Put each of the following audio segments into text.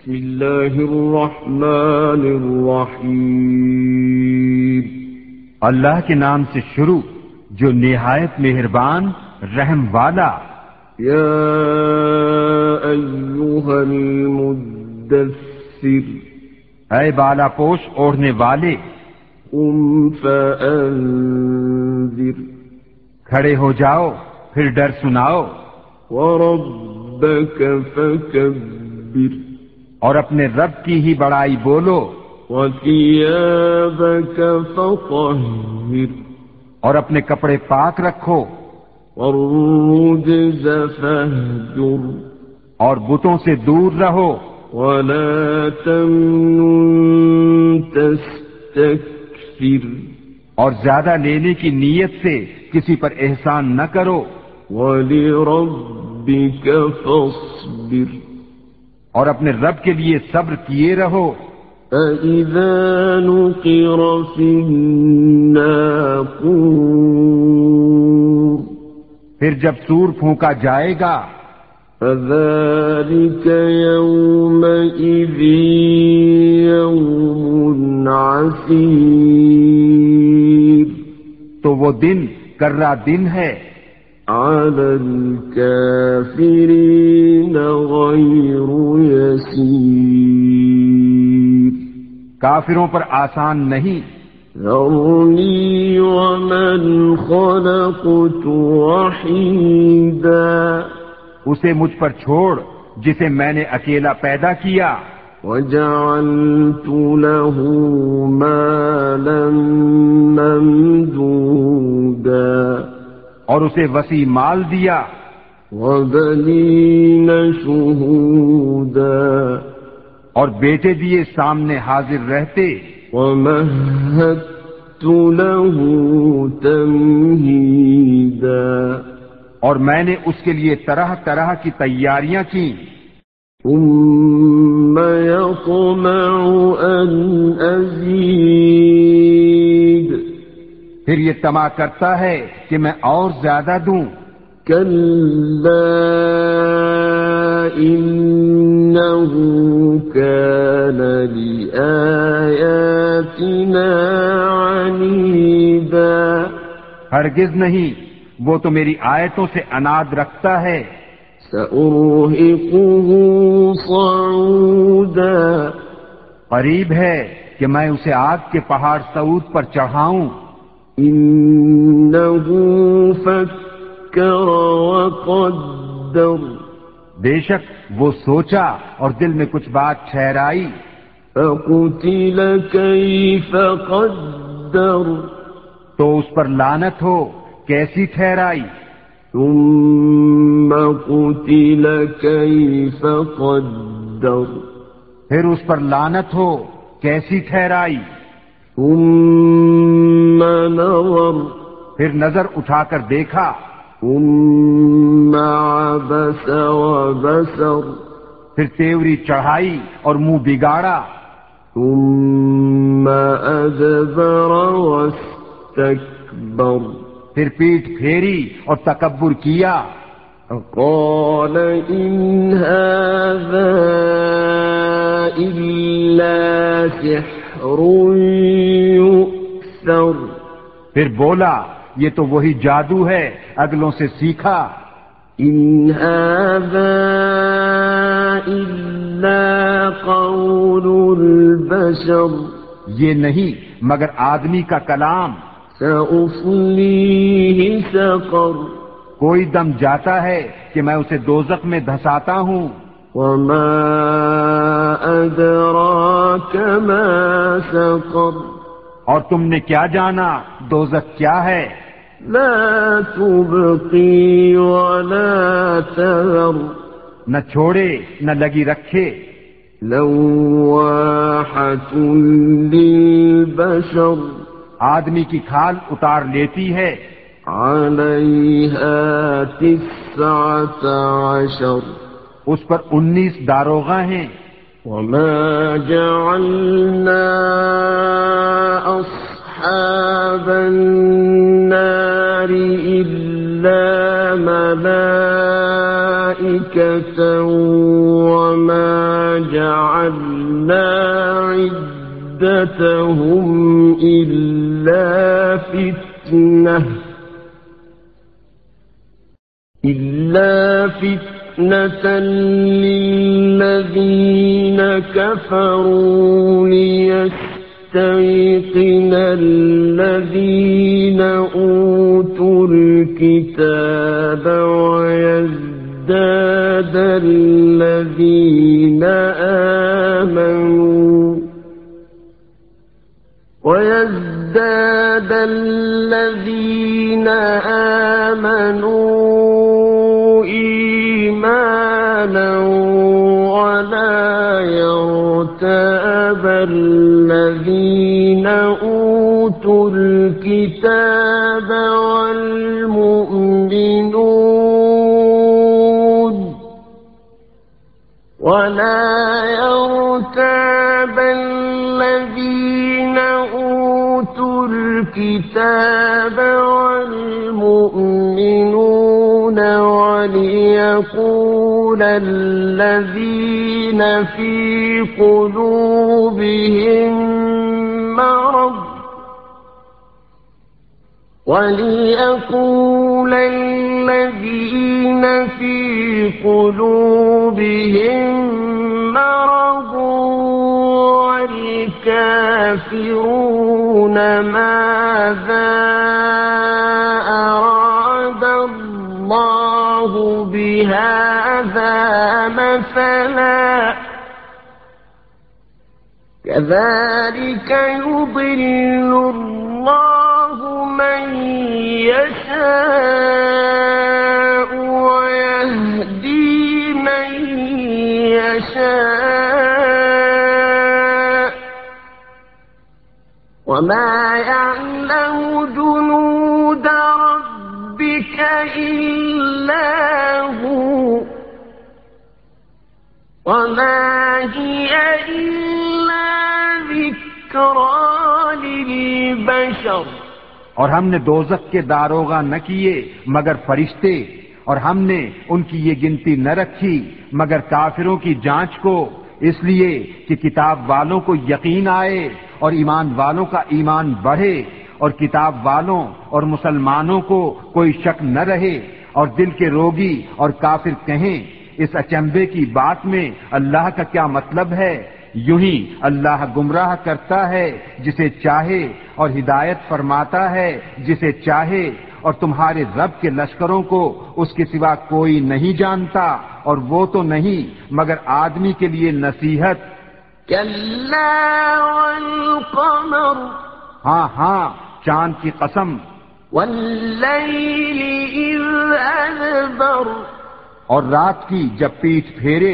بسم الله الرحمن الرحيم اللہ کے نام سے شروع جو نہایت مہربان رحم والا۔ يا أيها المدثر۔ اے بالا پوش اوڑھنے والے۔ قم فأنذر کھڑے ہو جاؤ پھر ڈر سناؤ۔ وربك فكبر اور اپنے رب کی ہی بڑائی بولو۔ اور اپنے کپڑے پاک رکھو۔ اور بتوں سے دور رہو۔ ولا تمنن تستكثر۔ اور زیادہ لینے کی نیت سے کسی پر احسان نہ کرو۔ ولربك فاصبر۔ اور اپنے رب کے لیے صبر کیے رہو۔ فإذا نقر في الناقور پھر جب سور پھونکا جائے گا۔ فذلك يومئذ يوم عسير تو وہ دن کرا دن ہے۔ على الكافرين غير يسير کافروں پر آسان نہیں۔ ذرني ومن خلقت وحيدا اسے مجھ پر چھوڑ جسے میں نے اکیلا پیدا کیا۔ وجعلت له مالا ممدودا اور اسے وسیع مال دیا۔ وبنين شهودا۔ اور بیٹے دیے سامنے حاضر رہتے۔ ومهدت له تمهيدا۔ اور میں نے اس کے لیے طرح طرح کی تیاریاں کی ثم يطمع أن أزيد۔ پھر یہ تما کرتا ہے کہ میں اور زیادہ دوں۔ كان لآياتنا عنيدا ہرگز نہیں وہ تو میری آیتوں سے اناد رکھتا ہے۔ سأرهقه صعودا۔ قریب ہے کہ میں اسے آگ کے پہاڑ سعود پر چڑھاؤں۔ إنه فكر وقدر. بے شک وہ سوچا اور دل میں کچھ بات ٹھہرائی۔ فقتل كيف قدر. تو اس پر لانت ہو کیسی ٹھہرائی؟ ثم قتل كيف قدر. پھر اس پر لانت ہو کیسی ٹھہرائی؟ ثم نظر پھر نظر اٹھا کر دیکھا۔ ثم عبس وبسر پھر تیوری چڑھائی اور منہ بگاڑا۔ ثم أدبر واستكبر پھر پیٹ پھیری اور تکبر کیا۔ قال إن هذا إلا سحر يؤثر۔ پھر بولا یہ تو وہی جادو ہے اگلوں سے سیکھا۔ إن هذا إلا قول البشر۔ یہ نہیں مگر آدمی کا کلام۔ سأصليه سقر کوئی دم جاتا ہے کہ میں اسے دوزخ میں دھساتا ہوں۔ وما أدراك ما سقر اور تم نے کیا جانا؟ دوزخ کیا ہے؟ لا تبقي ولا تذر نہ چھوڑے نہ لگی رکھے۔ لواحة للبشر آدمی کی کھال اتار لیتی ہے۔ عليها تسعة عشر اس پر انیس داروغاں ہیں۔ وما جعلنا أصحاب النار إلا ملائكة وما جعلنا عدتهم إلا فتنة إلا فتنة للذين كفروا ليستيقن الذين أوتوا الكتاب ويزداد الذين آمنوا ويزداد الذين آمنوا إيمانا مالا ولا يرتاب الذين أوتوا الكتاب والمؤمنون ولا يرتاب الذين أوتوا الكتاب والمؤمنون وليقول الذين في قلوبهم مرض وليقول الذين في قلوبهم مرض والكافرون ماذا مثلا. كذلك يضل الله من يشاء ويهدي من يشاء. وما يعلم وما هي إلا ذكرى للبشر. اور ہم نے دوزخ کے داروغہ نہ کیے مگر فرشتے، اور ہم نے ان کی یہ گنتی نہ رکھی مگر کافروں کی جانچ کو، اس لیے کہ کتاب والوں کو یقین آئے اور ایمان والوں کا ایمان بڑھے، اور کتاب والوں اور مسلمانوں کو کوئی شک نہ رہے، اور دل کے روگی اور کافر کہیں۔ اس اچمبے کی بات میں اللہ کا کیا مطلب ہے؟ یوں ہی اللہ گمراہ کرتا ہے جسے چاہے اور ہدایت فرماتا ہے جسے چاہے اور تمہارے رب کے لشکروں کو اس کے سوا کوئی نہیں جانتا اور وہ تو نہیں مگر آدمی کے لیے نصیحت۔ ہاں ہاں چاند کی قسم۔ والليل إذ أدبر اور رات کی جب پیٹ پھیرے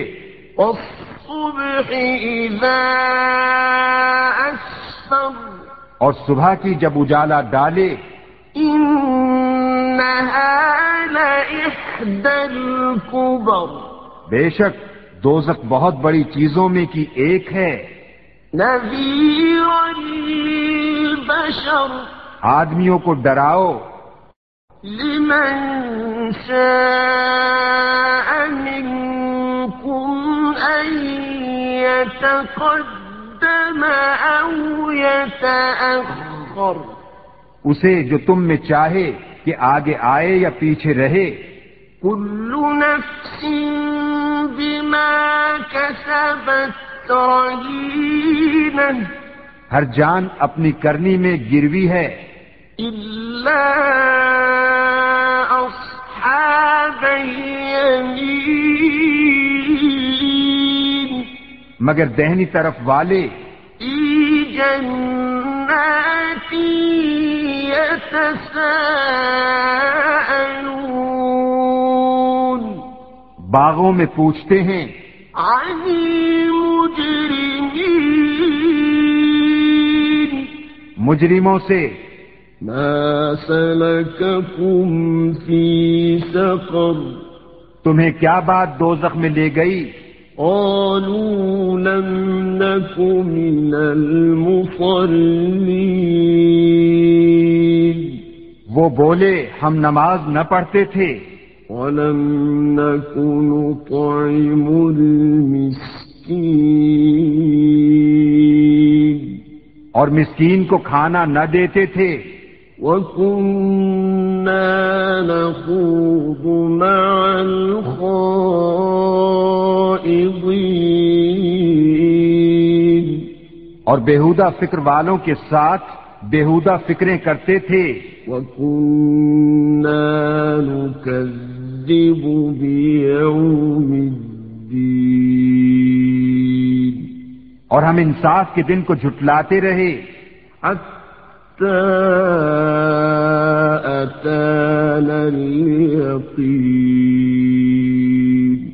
اور صبح کی جب اجالا ڈالے بے شک دوزک بہت بڑی چیزوں میں کی ایک ہے۔ آدمیوں کو ڈراؤ۔ لمن شاء يتقدم أو يتأخر. اسے جو تم میں چاہے کہ آگے آئے یا پیچھے رہے۔ كل نفس بما كسبت رهينة. ہر جان اپنی کرنی میں گروی ہے۔ إلا مگر دہنی طرف والے باغوں میں پوچھتے ہیں مجرموں سے ما سلككم في سقر تمہیں کیا بات دوزخ میں لے گئی؟ قالوا لم نك من المصلين. وہ بولے ہم نماز نہ پڑھتے تھے۔ ولم نك نطعم المسكين. اور مسکین کو کھانا نہ دیتے تھے۔ وكنا نخوض اور بےحودہ فکر والوں کے ساتھ بےحودہ فکریں کرتے تھے۔ وكنا نكذب بيوم الدين۔ اور ہم انصاف کے دن کو جھٹلاتے رہے۔ حتى أتانا اليقين۔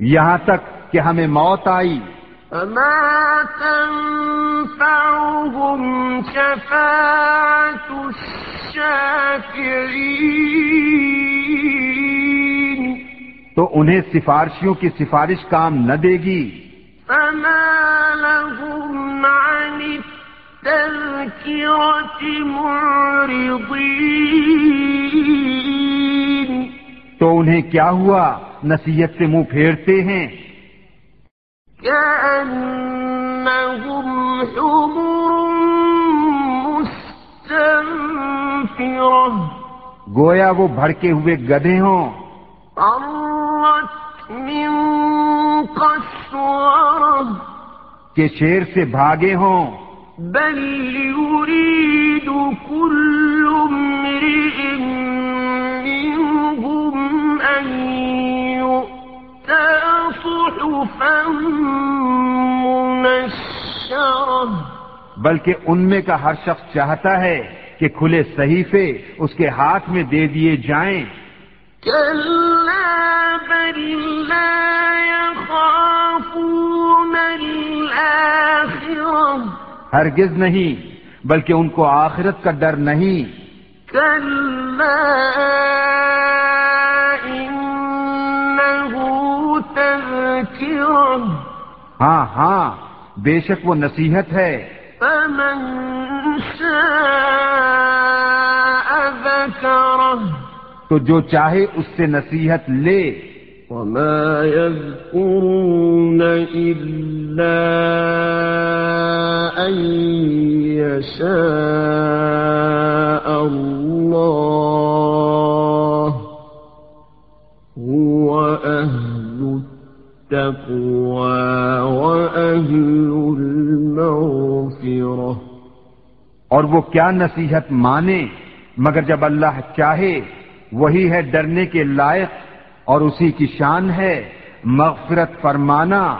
یہاں تک کہ ہمیں موت آئی۔ فما تنفعهم شفاعة الشافعين تو انہیں سفارشیوں کی سفارش کام نہ دے گی۔ فما لهم عن التذكرة معرضين تو انہیں کیا ہوا؟ نصیحت سے منہ پھیرتے ہیں۔ كأنهم حمر مستنفرة. گویا وہ بھڑکے ہوئے گدھے ہوں۔ فرت من قسورة. کہ شیر سے بھاگے ہوں۔ بل يريد كل بلکہ ان میں کا ہر شخص چاہتا ہے کہ کھلے صحیفے اس کے ہاتھ میں دے دیے جائیں۔ ہرگز نہیں بلکہ ان کو آخرت کا ڈر نہیں۔ تذكرة ہاں ہاں بے شک وہ نصیحت ہے۔ فمن شاء تو جو چاہے اس سے نصیحت لے۔ وما يذكرون إلا أن يشاء الله. التقوى وأهل المغفرة. اور وہ کیا نصیحت مانے مگر جب اللہ چاہے، وہی ہے ڈرنے کے لائق اور اسی کی شان ہے مغفرت فرمانا۔